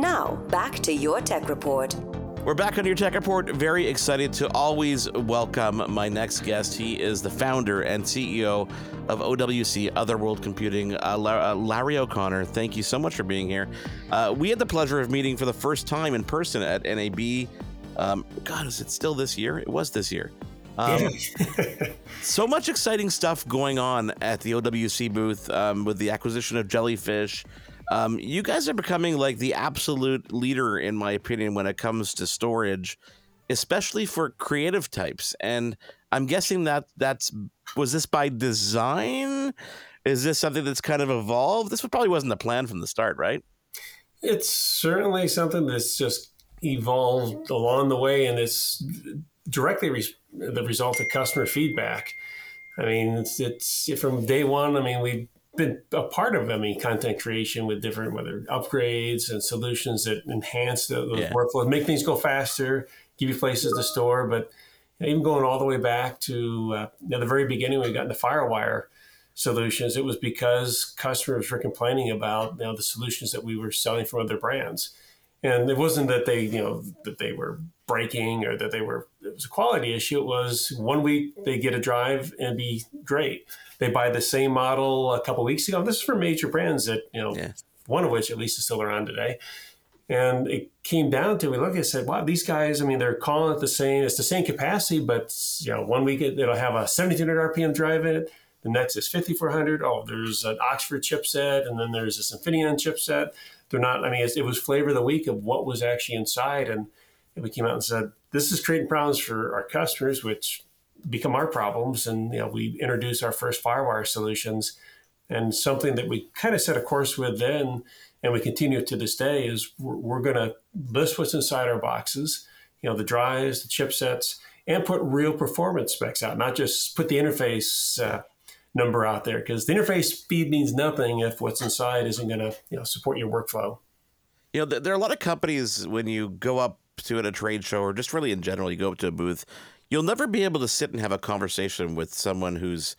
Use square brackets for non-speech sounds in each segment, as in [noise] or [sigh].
Now, back to your tech report. We're back on your tech report. Very excited to always welcome my next guest. He is the founder and CEO of OWC Other World Computing, uh, uh, Larry O'Connor. Thank you so much for being here. Uh, we had the pleasure of meeting for the first time in person at NAB. Um, God, is it still this year? It was this year. Um, [laughs] so much exciting stuff going on at the OWC booth um, with the acquisition of Jellyfish, um, you guys are becoming like the absolute leader, in my opinion, when it comes to storage, especially for creative types. And I'm guessing that that's was this by design? Is this something that's kind of evolved? This probably wasn't the plan from the start, right? It's certainly something that's just evolved along the way, and it's directly re- the result of customer feedback. I mean, it's, it's from day one. I mean, we been a part of I mean content creation with different whether upgrades and solutions that enhance the, those yeah. workflows, make things go faster, give you places to store. But even going all the way back to uh, the very beginning, when we got into FireWire solutions, it was because customers were complaining about you know, the solutions that we were selling from other brands, and it wasn't that they you know that they were breaking or that they were it was a quality issue. It was one week they get a drive and be great they buy the same model a couple weeks ago. This is for major brands that you know, yeah. one of which at least is still around today. And it came down to we look and said, wow, these guys. I mean, they're calling it the same. It's the same capacity, but you know, one week it, will have a 1700 RPM drive in it. The next is 5400. Oh, there's an Oxford chipset, and then there's this Infineon chipset. They're not. I mean, it was flavor of the week of what was actually inside, and we came out and said, this is creating problems for our customers, which become our problems. And you know, we introduced our first FireWire solutions, and something that we kind of set a course with then, and we continue to this day is we're, we're going to list what's inside our boxes, you know, the drives, the chipsets, and put real performance specs out, not just put the interface. Uh, number out there because the interface speed means nothing if what's inside isn't going to you know support your workflow you know there are a lot of companies when you go up to at a trade show or just really in general you go up to a booth you'll never be able to sit and have a conversation with someone who's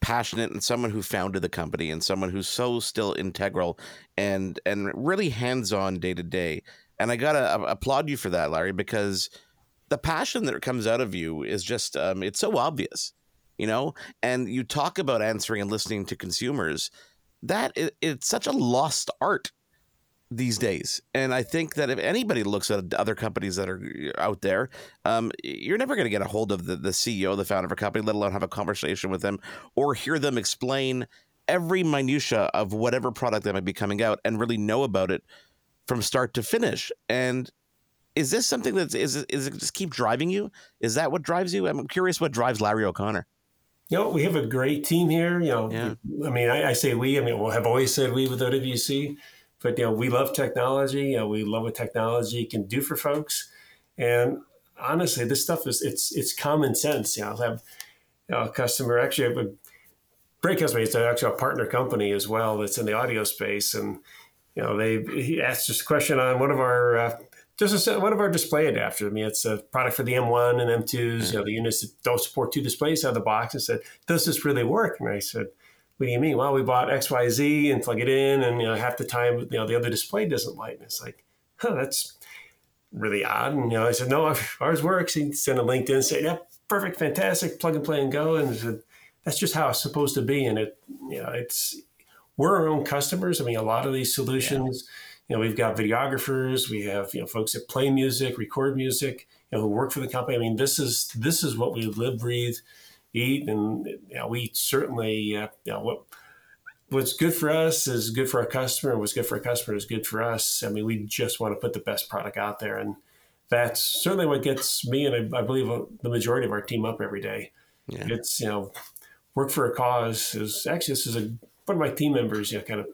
passionate and someone who founded the company and someone who's so still integral and and really hands-on day to day. And i gotta applaud you for that larry because the passion that comes out of you is just um, it's so obvious you know? And you talk about answering and listening to consumers. That it, it's such a lost art these days. And I think that if anybody looks at other companies that are uh, out there, um, you're never going to get a hold of the, the CEO, the founder of a company, let alone have a conversation with them or hear them explain every minutia of whatever product that might be coming out and really know about it from start to finish. And is this something that's is it just keep driving you? Is that what drives you? I'm curious what drives Larry O'Connor. You know, we have a great team here. You know, yeah. I mean, I, I say we. I mean, we'll have always said we with OWC but you know, we love technology. We love what technology can do for folks. And honestly, this stuff is it's it's common sense. You know, I have you know, a customer actually have a actually a partner company as well that's in the audio space, and you know, they he asked just a question on one of our uh, just a, one of our display adapters. I mean, it's a product for the M1 and M2s. You know, the units that don't support two displays out of the box. And said, "Does this really work?" And I said, what do you mean? Well, we bought XYZ and plug it in, and you know, half the time, you know, the other display doesn't light. And it's like, huh, that's really odd. And you know, I said, no, ours works. He sent a LinkedIn and said, yeah, perfect, fantastic, plug and play and go. And said, that's just how it's supposed to be. And it, you know, it's we're our own customers. I mean, a lot of these solutions, yeah. you know, we've got videographers, we have you know folks that play music, record music, you know, who work for the company. I mean, this is this is what we live, breathe eat, and you know, we certainly uh, you know what what's good for us is good for our customer, and what's good for our customer is good for us. I mean, we just want to put the best product out there, and that's certainly what gets me and I, I believe the majority of our team up every day. Yeah. It's you know, work for a cause is actually this is a one of my team members, you know, kind of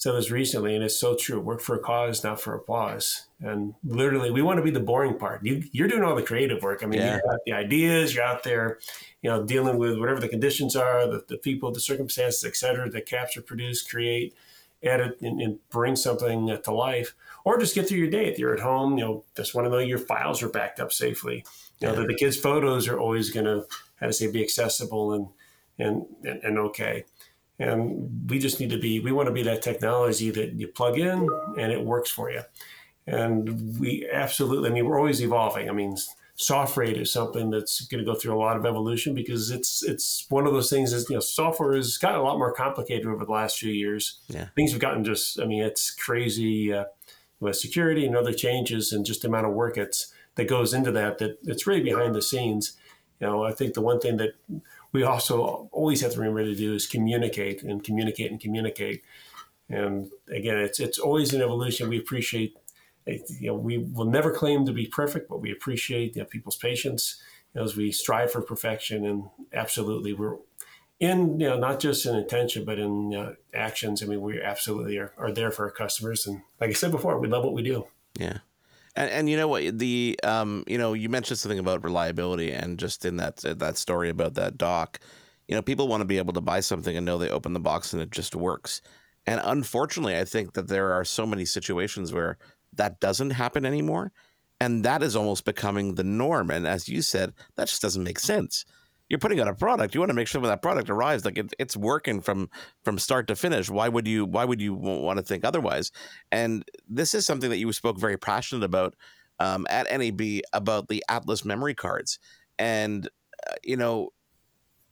said this recently, and it's so true. Work for a cause, not for applause. And literally, we want to be the boring part. You, are doing all the creative work. I mean, yeah. you got the ideas, you're out there, you know, dealing with whatever the conditions are, the, the people, the circumstances, et cetera, that capture, produce, create, edit, and, and bring something uh, to life. Or just get through your day. If you're at home, you know, just want to know your files are backed up safely. You know, yeah. that the kids' photos are always going to, how to say, be accessible and, and, and, and okay. And we just need to be, we want to be that technology that you plug in and it works for you. And we absolutely, I mean, we're always evolving. I mean, SoftRAID is something that's going to go through a lot of evolution because it's it's one of those things. Is you know, software has gotten a lot more complicated over the last few years. Yeah. Things have gotten just, I mean, it's crazy uh, with security and other changes and just the amount of work it's that goes into that. That it's really behind the scenes. You know, I think the one thing that we also always have to remember to do is communicate and communicate and communicate. And again, it's it's always an evolution. We appreciate you know, we will never claim to be perfect, but we appreciate you know, people's patience as we strive for perfection. And absolutely, we're in, you know, not just in intention, but in uh, actions. I mean, we absolutely are, are there for our customers. And like I said before, we love what we do. Yeah. And, and you know what the um you know you mentioned something about reliability and just in that that story about that dock, you know people want to be able to buy something and know they open the box and it just works. And unfortunately, I think that there are so many situations where that doesn't happen anymore. And that is almost becoming the norm. And as you said, that just doesn't make sense. You're putting out a product. You want to make sure when that product arrives, like it, it's working from from start to finish. Why would you Why would you want to think otherwise? And this is something that you spoke very passionate about um, at NAB about the Atlas memory cards. And uh, you know,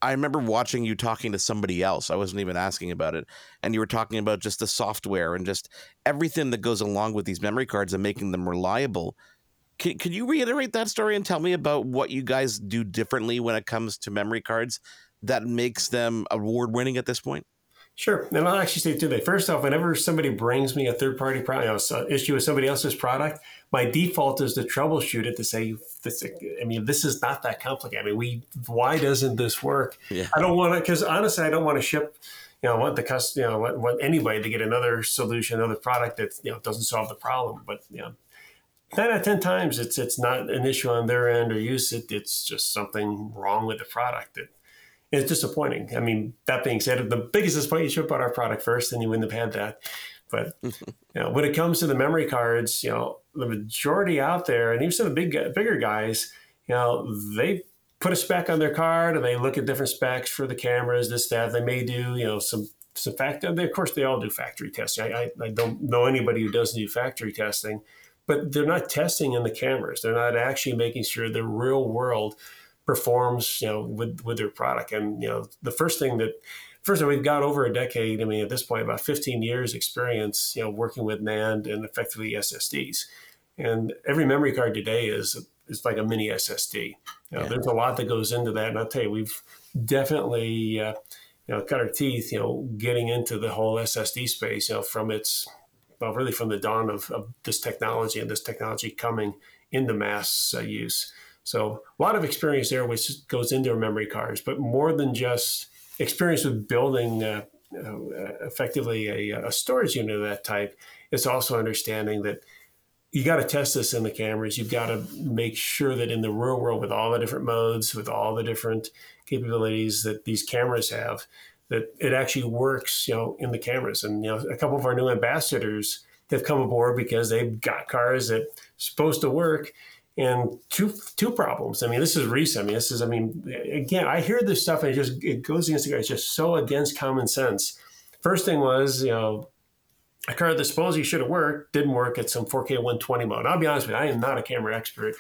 I remember watching you talking to somebody else. I wasn't even asking about it. And you were talking about just the software and just everything that goes along with these memory cards and making them reliable. Can, can you reiterate that story and tell me about what you guys do differently when it comes to memory cards that makes them award winning at this point? Sure. And I'll actually say two things. First off, whenever somebody brings me a third party product, you know, issue with somebody else's product, my default is to troubleshoot it to say, this, I mean, this is not that complicated. I mean, we, why doesn't this work? Yeah. I don't want to, because honestly, I don't want to ship, you know, I want the customer, you know, want, want anybody to get another solution, another product that, you know, doesn't solve the problem. But, you know, nine out of 10 times it's, it's not an issue on their end or use it. It's just something wrong with the product that, it's disappointing. I mean, that being said, the biggest disappointment you should put our product first, and you wouldn't have had that. But [laughs] you know, when it comes to the memory cards, you know, the majority out there, and even some of the big, bigger guys, you know, they put a spec on their card and they look at different specs for the cameras, this, that. They may do, you know, some some fact Of course, they all do factory testing. I, I, I don't know anybody who doesn't do factory testing, but they're not testing in the cameras. They're not actually making sure the real world performs, you know, with with their product. And you know, the first thing that first of all, we've got over a decade. I mean, at this point, about 15 years experience, you know, working with NAND and effectively SSDs. And every memory card today is is like a mini SSD. You know, yeah. There's a lot that goes into that, and I'll tell you, we've definitely uh, you know cut our teeth, you know, getting into the whole SSD space. You know, from its well, really from the dawn of, of this technology and this technology coming into mass uh, use. So a lot of experience there, which goes into our memory cards, but more than just experience with building uh, uh, effectively a, a, storage unit of that type. It's also understanding that you got to test this in the cameras. You've got to make sure that in the real world, with all the different modes, with all the different capabilities that these cameras have, that it actually works, you know, in the cameras. And you know, a couple of our new ambassadors have come aboard because they've got cars that supposed to work and two two problems. I mean, this is recent. I mean, this is. I mean, again, I hear this stuff and it just it goes against the guy. It's just so against common sense. First thing was, you know, a car that supposedly should have worked didn't work at some 4K 120 mode. I'll be honest with you, I am not a camera expert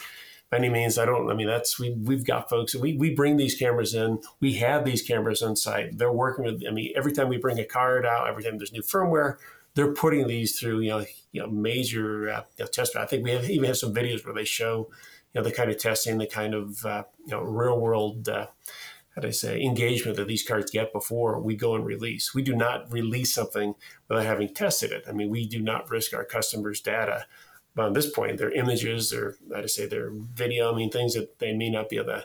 by any means. I don't. I mean, that's we we've got folks. We we bring these cameras in. We have these cameras on site. They're working with. I mean, every time we bring a card out, every time there's new firmware, they're putting these through you know you know major uh, you know, test. I think we have, even have some videos where they show you know the kind of testing, the kind of uh, you know real world. Uh, how do I say engagement that these cards get before we go and release. We do not release something without having tested it. I mean, we do not risk our customers' data. At this point, their images, their how to say their video, I mean things that they may not be able to.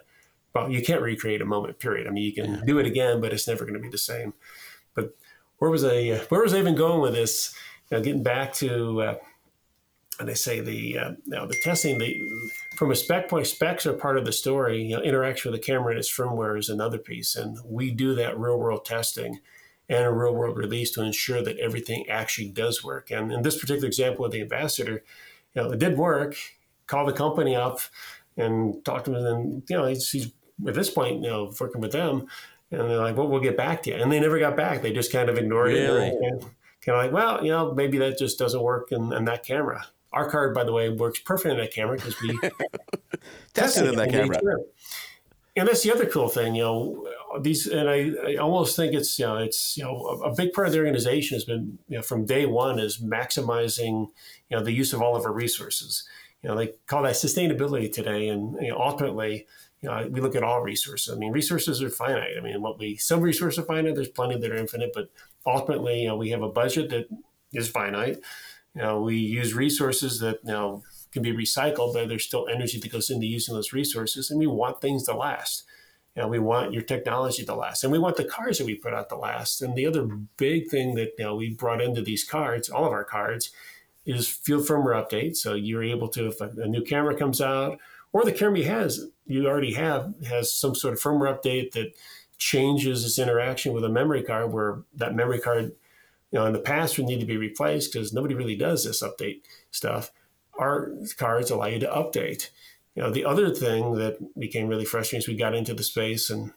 Well, you can't recreate a moment. Period. I mean, you can yeah. do it again, but it's never going to be the same. But where was I? Where was I even going with this? You know, getting back to, uh, and they say the uh, now the testing. The from a spec point, specs are part of the story. You know, interaction with the camera and its firmware is another piece, and we do that real world testing and a real world release to ensure that everything actually does work. And in this particular example with the ambassador, you know, it did work. Call the company up and talk to them, and you know, he's, he's at this point, you know, working with them and they're like, well, we'll get back to you. And they never got back. They just kind of ignored really? it. Kind of like, well, you know, maybe that just doesn't work in, in that camera. Our card, by the way, works perfectly in that camera because we [laughs] tested in that camera. And that's the other cool thing, you know, these, and I, I almost think it's, you know, it's, you know, a, a big part of the organization has been, you know, from day one is maximizing, you know, the use of all of our resources. You know, they call that sustainability today. And you know, ultimately, you know, we look at all resources. I mean, resources are finite. I mean, what we, some resources are finite, there's plenty that are infinite, but ultimately, you know, we have a budget that is finite. You know, we use resources that, you know, can be recycled, but there's still energy that goes into using those resources. And we want things to last. You know, we want your technology to last, and we want the cars that we put out to last. And the other big thing that you know, we brought into these cards, all of our cards, is field firmware update. So you're able to, if a, a new camera comes out, or the camera you has you already have has some sort of firmware update that changes its interaction with a memory card, where that memory card, you know, in the past would need to be replaced because nobody really does this update stuff our cards allow you to update. You know, the other thing that became really frustrating as we got into the space, and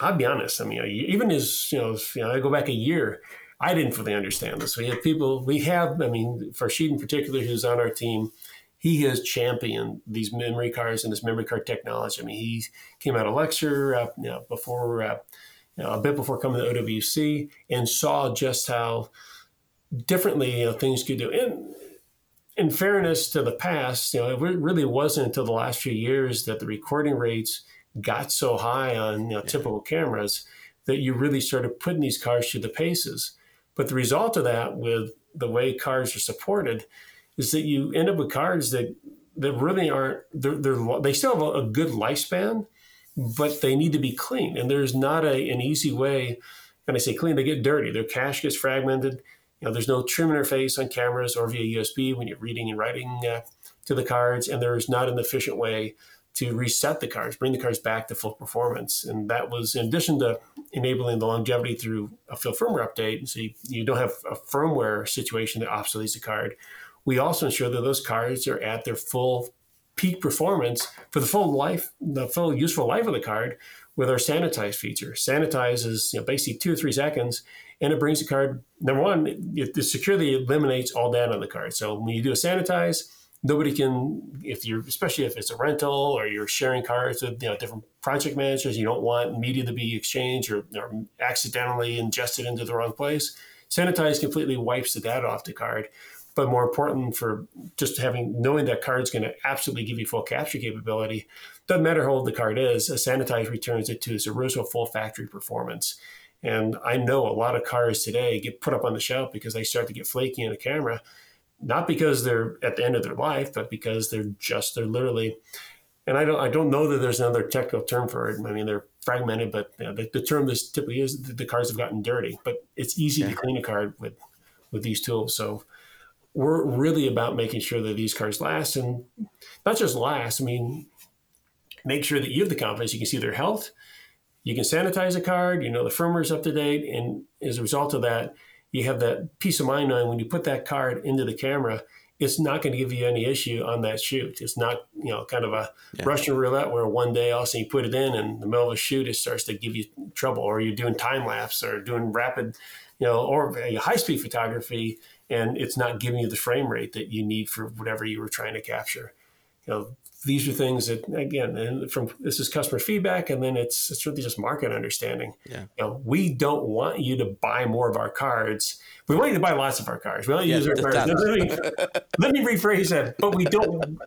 I'll be honest, I mean, even as you know, you know, I go back a year, I didn't fully understand this. We have people, we have, I mean, Farshid in particular, who's on our team, he has championed these memory cards and this memory card technology. I mean, he came out of Lexar, uh, you know, before, uh, you know, a bit before coming to OWC, and saw just how differently you know, things could do. And in fairness to the past, you know, it really wasn't until the last few years that the recording rates got so high on you know, typical cameras that you really started putting these cars through the paces. But the result of that, with the way cars are supported, is that you end up with cars that that really aren't they're, they're they still have a, a good lifespan, but they need to be clean. And there's not a, an easy way. When I say clean, they get dirty. Their cache gets fragmented you know, there's no trim interface on cameras or via USB when you're reading and writing uh, to the cards, and there's not an efficient way to reset the cards, bring the cards back to full performance. And that was in addition to enabling the longevity through a field firmware update. So you, you don't have a firmware situation that obsoletes the card. We also ensure that those cards are at their full peak performance for the full life, the full useful life of the card with our sanitize feature. Sanitize is you know, basically two or three seconds and it brings the card. Number one, it, it securely eliminates all data on the card. So when you do a sanitize, nobody can, if you're, especially if it's a rental or you're sharing cards with you know different project managers, you don't want media to be exchanged or, or accidentally ingested into the wrong place. Sanitize completely wipes the data off the card. But more important for just having knowing that card's going to absolutely give you full capture capability, doesn't matter how old the card is. A sanitize returns it to its original full factory performance. And I know a lot of cars today get put up on the shelf because they start to get flaky in a camera, not because they're at the end of their life, but because they're just they're literally. And I don't I don't know that there's another technical term for it. I mean they're fragmented, but you know, the, the, term this typically is the, the cars have gotten dirty. But it's easy yeah. to clean a car with with these tools. So we're really about making sure that these cars last and not just last. I mean, make sure that you have the confidence you can see their health you can sanitize a card, you know the firmware is up to date, and as a result of that, you have that peace of mind knowing when you put that card into the camera, it's not going to give you any issue on that shoot. It's not, you know, kind of a yeah. Russian roulette where one day all of a sudden you put it in and the middle of a shoot it starts to give you trouble, or you're doing time lapse or doing rapid, you know, or high speed photography, and it's not giving you the frame rate that you need for whatever you were trying to capture. You know, these are things that again and from this is customer feedback and then it's it's really just market understanding. Yeah. You know we don't want you to buy more of our cards. We want you to buy lots of our cards. We want you to use our cards. let me, let me rephrase that but we don't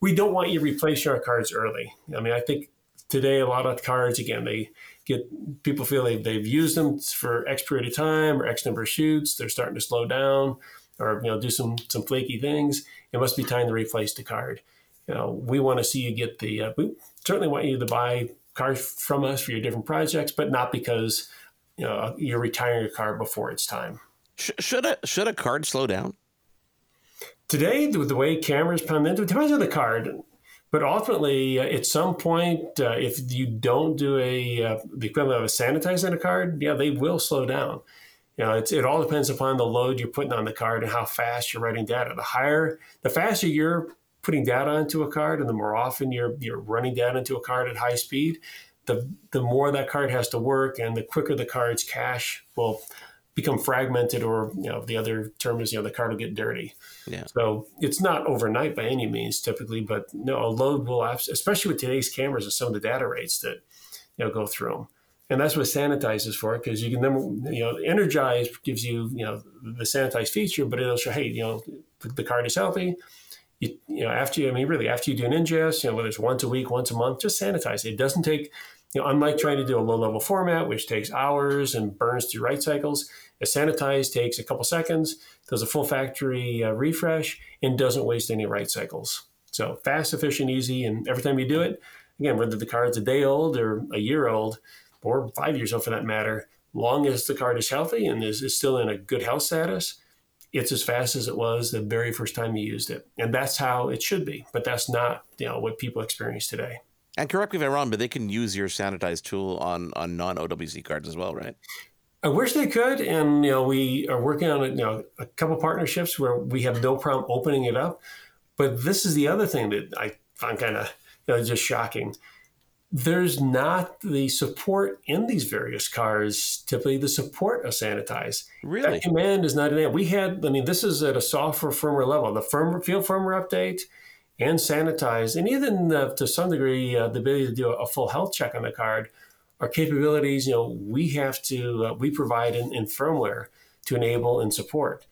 we don't want you to replace our cards early. I mean i think today a lot of cards again they get people feel they've, they've used them for x period of time or x number of shoots. They're starting to slow down or you know do some some flaky things. It must be time to replace the card you know, we want to see you get the, uh, we certainly want you to buy cars from us for your different projects, but not because, you know, you're retiring a car before it's time. Should a, should a card slow down? Today, the, the way cameras come in, it depends on the card. But ultimately, uh, at some point, uh, if you don't do a uh, the equivalent of a sanitizing a card, yeah, they will slow down. You know, it all depends upon the load you're putting on the card and how fast you're writing data. The higher, the faster you're putting data into a card, and the more often you're you're running data into a card at high speed, the the more that card has to work, and the quicker the card's cache will become fragmented, or you know, the other term is you know the card will get dirty. Yeah. So it's not overnight by any means, typically, but no, a load will, especially with today's cameras and some of the data rates that you know go through them and that's what sanitize is for because you can then you know Innergize gives you you know the sanitize feature but it'll show hey you know the, the card is healthy you, you know after you i mean really after you do an ingest you know whether it's once a week once a month just sanitize it. Doesn't take you know unlike trying to do a low level format which takes hours and burns through write cycles a sanitize takes a couple seconds does a full factory uh, refresh and doesn't waste any write cycles. So fast efficient easy and every time you do it again whether the card's a day old or a year old or five years old for that matter, long as the card is healthy and is, is still in a good health status, it's as fast as it was the very first time you used it. And that's how it should be. But that's not you know what people experience today. And correct me if I'm wrong, but they can use your sanitized tool on on non OWC cards as well, right? I wish they could, and you know we are working on you know a couple partnerships where we have no problem opening it up. But this is the other thing that I find kind of you know, just shocking there's not the support in these various cars, typically the support of sanitize. Really? That command is not in it. We had, I mean, this is at a software firmware level, the firmware, field firmware update and sanitize, and even uh, to some degree, uh, the ability to do a, full health check on the card are capabilities, you know, we have to, uh, we provide in, in, firmware to enable and support.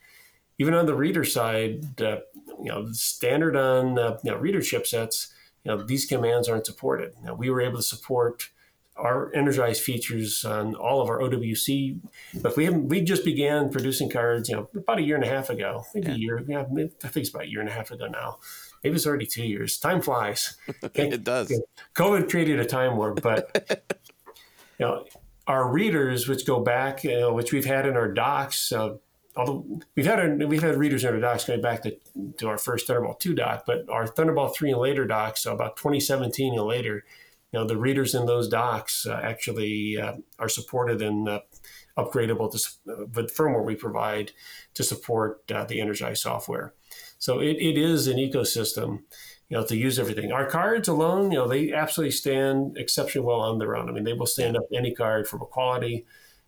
Even on the reader side, uh, you know, standard on uh, you know, reader chipsets, you know, these commands aren't supported. Now, we were able to support our energized features on all of our OWC, but we haven't. We just began producing cards, you know, about a year and a half ago. Maybe yeah. a year. Yeah, I think it's about a year and a half ago now. Maybe it's already two years. Time flies. [laughs] it does. COVID created a time warp, but [laughs] you know, our readers, which go back, you know, which we've had in our docs, uh, although we've had our, we've had readers in our docs going back to, to our first Thunderbolt 2 doc, but our Thunderbolt 3 and later docs, so about 2017 and later, you know, the readers in those docs uh, actually uh, are supported and uh, upgradable to, uh, with firmware we provide to support uh, the Innergize software. So it, it is an ecosystem, you know, to use everything. Our cards alone, you know, they absolutely stand exceptionally well on their own. I mean, they will stand up any card from a quality,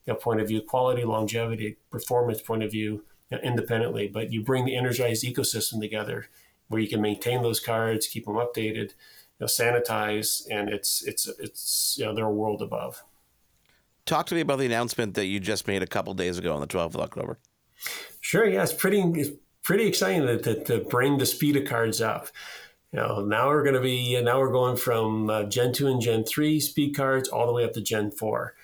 you know, point of view, quality, longevity, performance point of view, you know, independently. But you bring the energized ecosystem together where you can maintain those cards, keep them updated, you know, sanitize, and it's it's it's you know they're a world above. Talk to me about the announcement that you just made a couple days ago on the 12th of October. Sure. Yeah, it's pretty it's pretty exciting to, to, to bring the speed of cards up. You know, now we're going to be now we're going from uh, Gen two and Gen three speed cards all the way up to Gen four.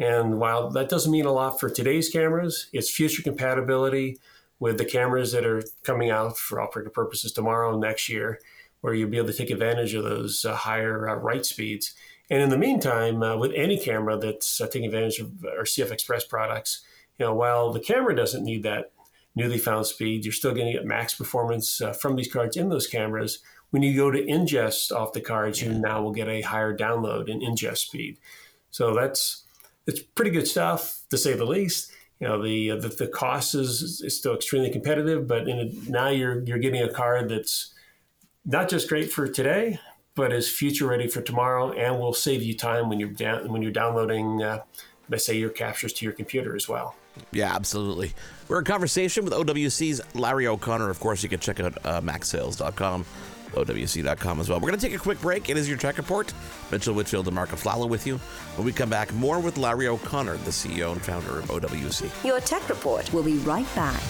And while that doesn't mean a lot for today's cameras, it's future compatibility with the cameras that are coming out for all practical purposes tomorrow, next year, where you'll be able to take advantage of those uh, higher uh, write speeds. And in the meantime, uh, with any camera that's uh, taking advantage of our CF Express products, you know, while the camera doesn't need that newly found speed, you're still going to get max performance uh, from these cards in those cameras. When you go to ingest off the cards, you now will get a higher download and ingest speed. So that's it's pretty good stuff to say the least. You know, the the, the cost is, is still extremely competitive, but a, now you're you're getting a card that's not just great for today, but is future ready for tomorrow, and will save you time when you're down when you're downloading, uh, let's say, your captures to your computer as well. Yeah, absolutely. We're in conversation with OWC's Larry O'Connor. Of course, you can check out uh, MacSales.com OWC.com as well. We're going to take a quick break. It is your tech report. Mitchell Whitfield and Marc Aflalo with you. When we come back, more with Larry O'Connor, the CEO and founder of OWC. Your tech report will be right back.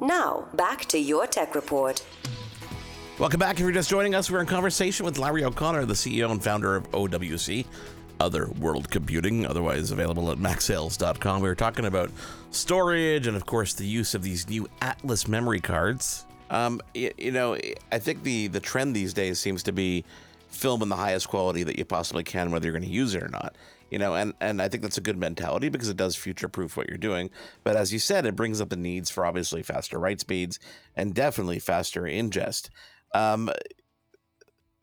Now, back to your tech report. Welcome back. If you're just joining us, we're in conversation with Larry O'Connor, the CEO and founder of OWC, Other World Computing, otherwise available at macsales.com. We were talking about storage and, of course, the use of these new Atlas memory cards. Um, you, you know, I think the the trend these days seems to be film in the highest quality that you possibly can, whether you're going to use it or not you know and and i think that's a good mentality because it does future proof what you're doing. But as you said it brings up the needs for obviously faster write speeds and definitely faster ingest. Um,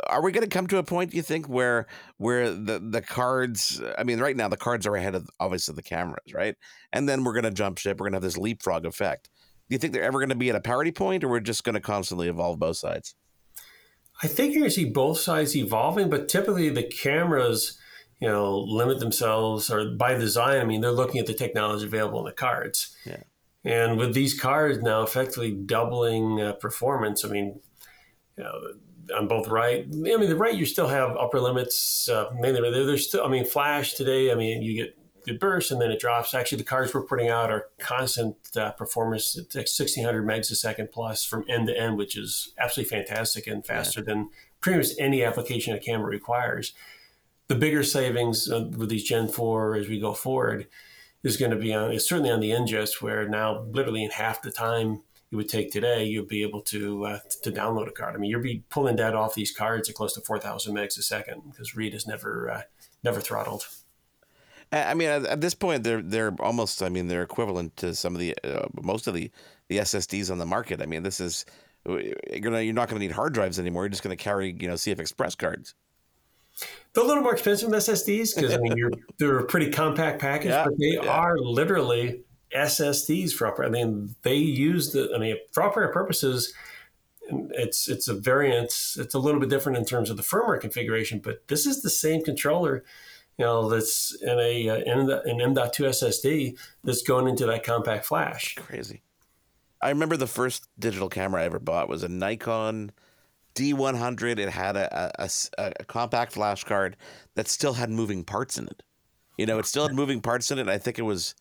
are we going to come to a point you think where where the the cards i mean right now the cards are ahead of obviously the cameras right? And then we're going to jump ship we're going to have this leapfrog effect. Do you think they're ever going to be at a parity point or we're just going to constantly evolve both sides? I think you're going to see both sides evolving but typically the cameras you know limit themselves or by design i mean they're looking at the technology available in the cards yeah and with these cards now effectively doubling uh, performance i mean you know, on both right. I mean, the right you still have upper limits. Uh, mainly, there's still. I mean, flash today. I mean, you get good burst and then it drops. Actually, the cards we're putting out are constant uh, performance, at 1600 megs a second plus from end to end, which is absolutely fantastic and faster yeah. than pretty much any application a camera requires. The bigger savings uh, with these Gen 4 as we go forward is going to be on, it's certainly on the ingest where now literally in half the time it would take today, you'll be able to uh, to download a card. I mean, you'll be pulling data off these cards at close to 4,000 megs a second because read has never uh, never throttled. I mean, at this point, they're they're almost. I mean, they're equivalent to some of the uh, most of the the SSDs on the market. I mean, this is you're gonna you're not going to need hard drives anymore. You're just going to carry you know CF Express cards. They're a little more expensive than SSDs because I mean you're they're a pretty compact package, yeah, but they yeah. are literally SSDs for operating. I mean, they use the. I mean, for operating purposes, it's it's a variant. It's a little bit different in terms of the firmware configuration, but this is the same controller. You know, that's in a uh, in the, an M.2 SSD that's going into that compact flash. Crazy. I remember the first digital camera I ever bought was a Nikon D100. It had a, a, a, a compact flash card that still had moving parts in it. You know, it still had [laughs] moving parts in it. I think it was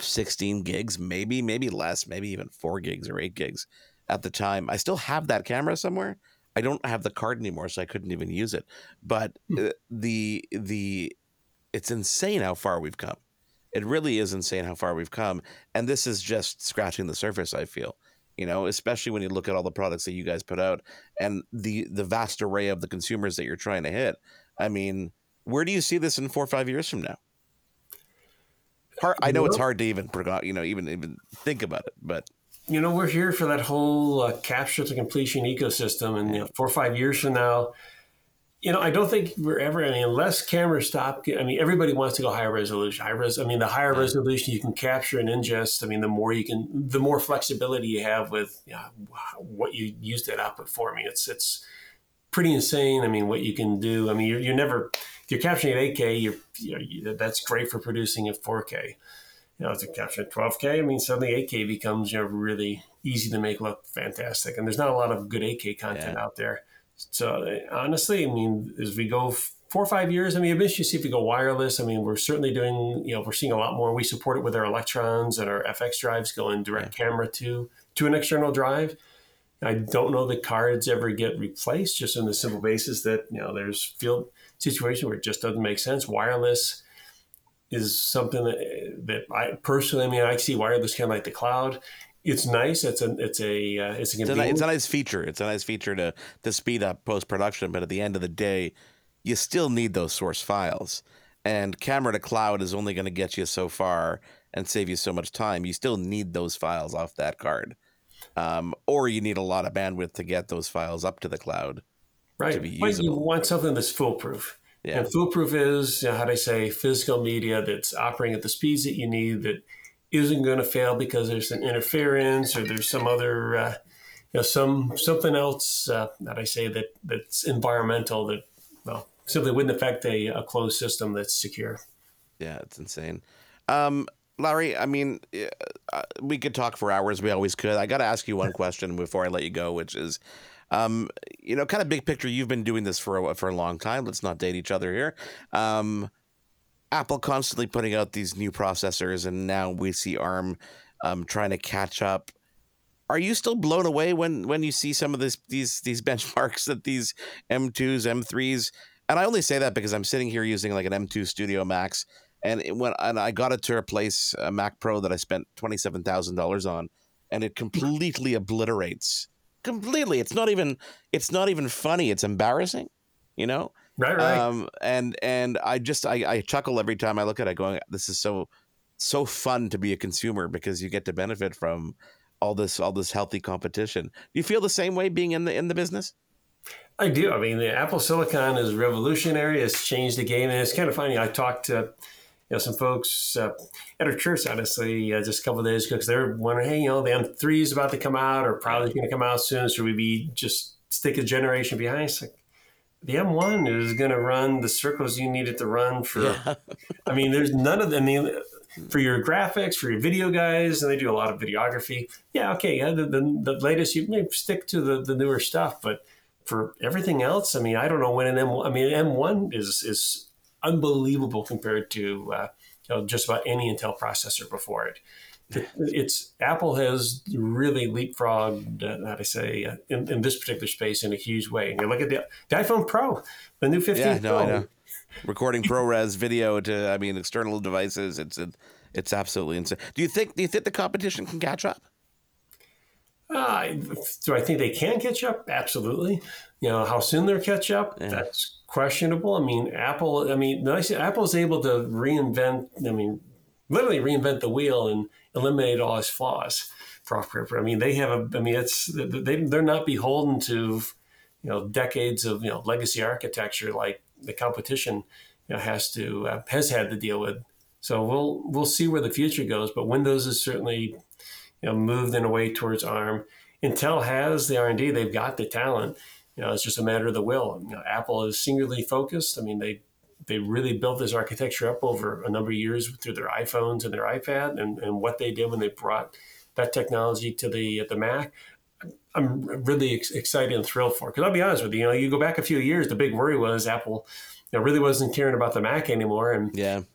16 gigs, maybe, maybe less, maybe even four gigs or eight gigs at the time. I still have that camera somewhere. I don't have the card anymore, so I couldn't even use it. But hmm. uh, the the it's insane how far we've come. It really is insane how far we've come, and this is just scratching the surface. I feel, you know, especially when you look at all the products that you guys put out and the the vast array of the consumers that you're trying to hit. I mean, where do you see this in four or five years from now? Hard, I know it's hard to even you know even even think about it, but you know we're here for that whole uh, capture to completion ecosystem, and you know, four or five years from now, you know I don't think we're ever. I mean, unless cameras stop. I mean, everybody wants to go higher resolution. High res. I mean, the higher resolution you can capture and ingest. I mean, the more you can, the more flexibility you have with you know, what you use that output for. I mean, it's it's pretty insane. I mean, what you can do. I mean, you're, you're never if you're capturing at 8K, you're, you know, that's great for producing at 4K. You know, to capture at 12K, I mean, suddenly 8K becomes you know really easy to make look fantastic, and there's not a lot of good 8K content yeah. out there. So uh, honestly, I mean, as we go four or five years, I mean, eventually you see if we go wireless. I mean, we're certainly doing, you know, we're seeing a lot more. We support it with our electrons and our FX drives going direct yeah. camera to to an external drive. I don't know that cards ever get replaced just on the simple basis that you know there's field situation where it just doesn't make sense. Wireless is something that, that I personally, I mean, I see wireless kind of like the cloud. It's nice. It's a it's a uh, it's a, it's a, it's a nice feature. It's a nice feature to to speed up post production. But at the end of the day, you still need those source files. And camera to cloud is only going to get you so far and save you so much time. You still need those files off that card, um, or you need a lot of bandwidth to get those files up to the cloud right. to be usable. But you want something that's foolproof. Yeah. And foolproof is, you know, how do I say, physical media that's operating at the speeds that you need that isn't going to fail because there's an interference or there's some other, uh, you know, some something else uh, that I say that that's environmental that well simply wouldn't affect a, a closed system that's secure. Yeah, it's insane. Um, Larry, I mean, uh, we could talk for hours. We always could. I got to ask you one [laughs] question before I let you go, which is, um, you know, kind of big picture. You've been doing this for a, for a long time. Let's not date each other here. Um, Apple constantly putting out these new processors, and now we see ARM um, trying to catch up. Are you still blown away when when you see some of this these these [laughs] benchmarks that these M2s, M3s, and I only say that because I'm sitting here using like an M2 Studio Max, and it, when and I got it to replace a Mac Pro that I spent twenty seven thousand dollars on, and it completely obliterates completely. It's not even it's not even funny. It's embarrassing, you know. Right, right. Um, and and I just I, I chuckle every time I look at it, going, "This is so so fun to be a consumer because you get to benefit from all this all this healthy competition." Do you feel the same way being in the in the business? I do. I mean, the Apple Silicon is revolutionary. It's changed the game, and it's kind of funny. I talked to you know some folks uh, at our church, honestly, uh, just a couple days ago, because they're wondering, hey, you know, the M3 is about to come out, or probably going to come out soon. Should we be just stick a generation behind? It's like the M1 is going to run the circles you need it to run for. Yeah. [laughs] I mean, there's none of them. I mean, for your graphics, for your video guys, and they do a lot of videography. Yeah, okay, yeah, the, the, the latest, you may stick to the, the newer stuff, but for everything else, I mean, I don't know when an M. I mean, M1 is is unbelievable compared to uh, you know, just about any Intel processor before it. It's Apple has really leapfrogged, uh, how to say, uh, in, in, this particular space in a huge way. And you look at the, the iPhone Pro, the new 15 yeah, no, Pro. I know. Recording ProRes video to, I mean, external devices. It's it's absolutely insane. Do you think do you think the competition can catch up? Uh, do I think they can catch up? Absolutely. You know how soon they'll catch up? Yeah. That's questionable. I mean, Apple. I mean, Apple's able to reinvent. I mean, literally reinvent the wheel and eliminate all its flaws. For I mean, they have a. I mean, it's they they're not beholden to, you know, decades of you know legacy architecture like the competition you know, has to uh, has had to deal with. So we'll we'll see where the future goes. But Windows is certainly you know, moved in a way towards ARM. Intel has the R&D; they've got the talent. You know, it's just a matter of the will. You know, Apple is singularly focused. I mean, they they really built this architecture up over a number of years through their iPhones and their iPad, and, and what they did when they brought that technology to the the Mac. I'm really ex- excited and thrilled for. Because I'll be honest with you, you know, you go back a few years, the big worry was Apple, you know, really wasn't caring about the Mac anymore, and yeah, you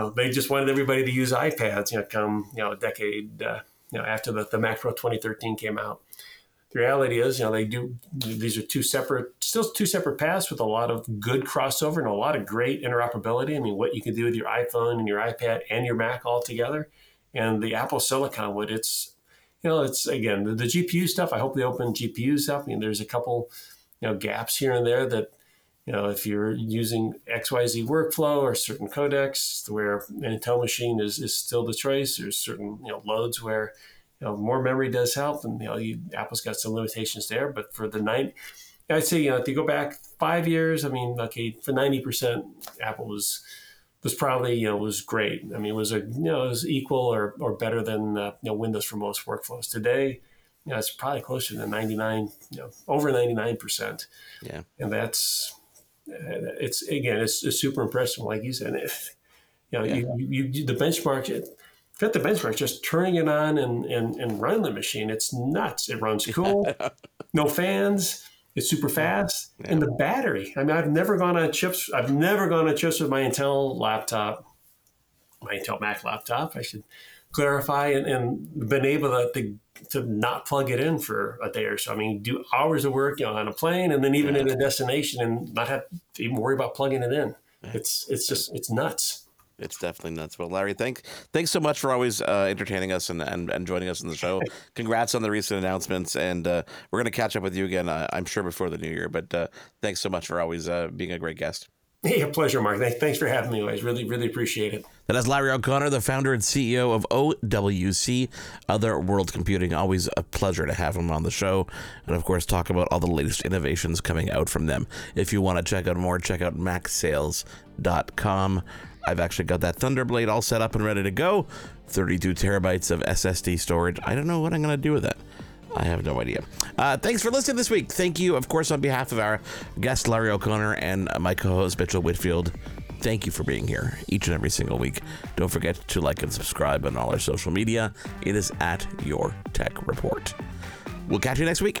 know, they just wanted everybody to use iPads. You know, come you know a decade. Uh, you know, after the, the Mac Pro 2013 came out. The reality is, you know, they do these are two separate, still two separate paths with a lot of good crossover and a lot of great interoperability. I mean, what you can do with your iPhone and your iPad and your Mac all together, and the Apple Silicon would it's, you know, it's again the, the GPU stuff. I hope they open GPUs up. I mean, there's a couple, you know, gaps here and there that you know, if you're using XYZ workflow or certain codecs where an Intel machine is, is still the choice, there's certain, you know, loads where, you know, more memory does help. And, you know, you, Apple's got some limitations there. But for the nine, I'd say, you know, if you go back five years, I mean, okay, for 90%, Apple was, was probably, you know, was great. I mean, it was a, you know, it was equal or, or better than, uh, you know, Windows for most workflows. Today, you know, it's probably closer to 99, you know, over 99%. Yeah. And that's, it's again, it's, it's super impressive, like you said. If, you know, yeah. you, you, you, the benchmark, got the benchmark, just turning it on and, and, and running the machine. It's nuts. It runs cool, [laughs] no fans. It's super fast, yeah. and the battery. I mean, I've never gone on chips. I've never gone on chips with my Intel laptop, my Intel Mac laptop. I should clarify, and, and been able to, to to not plug it in for a day or so. I mean, do hours of work you know, on a plane and then even yeah. in a destination and not have to even worry about plugging it in. It's it's just it's nuts. It's definitely nuts. Well, Larry, thanks thanks so much for always uh, entertaining us and, and, and joining us in the show. [laughs] Congrats on the recent announcements, and uh, we're going to catch up with you again. Uh, I'm sure before the new year. But uh, thanks so much for always uh, being a great guest. Hey, a pleasure, Marc. Thanks for having me. I really, really appreciate it. That is Larry O'Connor, the founder and CEO of OWC, Other World Computing. Always a pleasure to have him on the show. And of course, talk about all the latest innovations coming out from them. If you want to check out more, check out macsales.com. I've actually got that Thunderblade all set up and ready to go. 32 terabytes of SSD storage. I don't know what I'm going to do with that. I have no idea. Uh, thanks for listening this week. Thank you, of course, on behalf of our guest, Larry O'Connor, and my co host, Mitchell Whitfield. Thank you for being here each and every single week. Don't forget to like and subscribe on all our social media. It is at Your Tech Report. We'll catch you next week.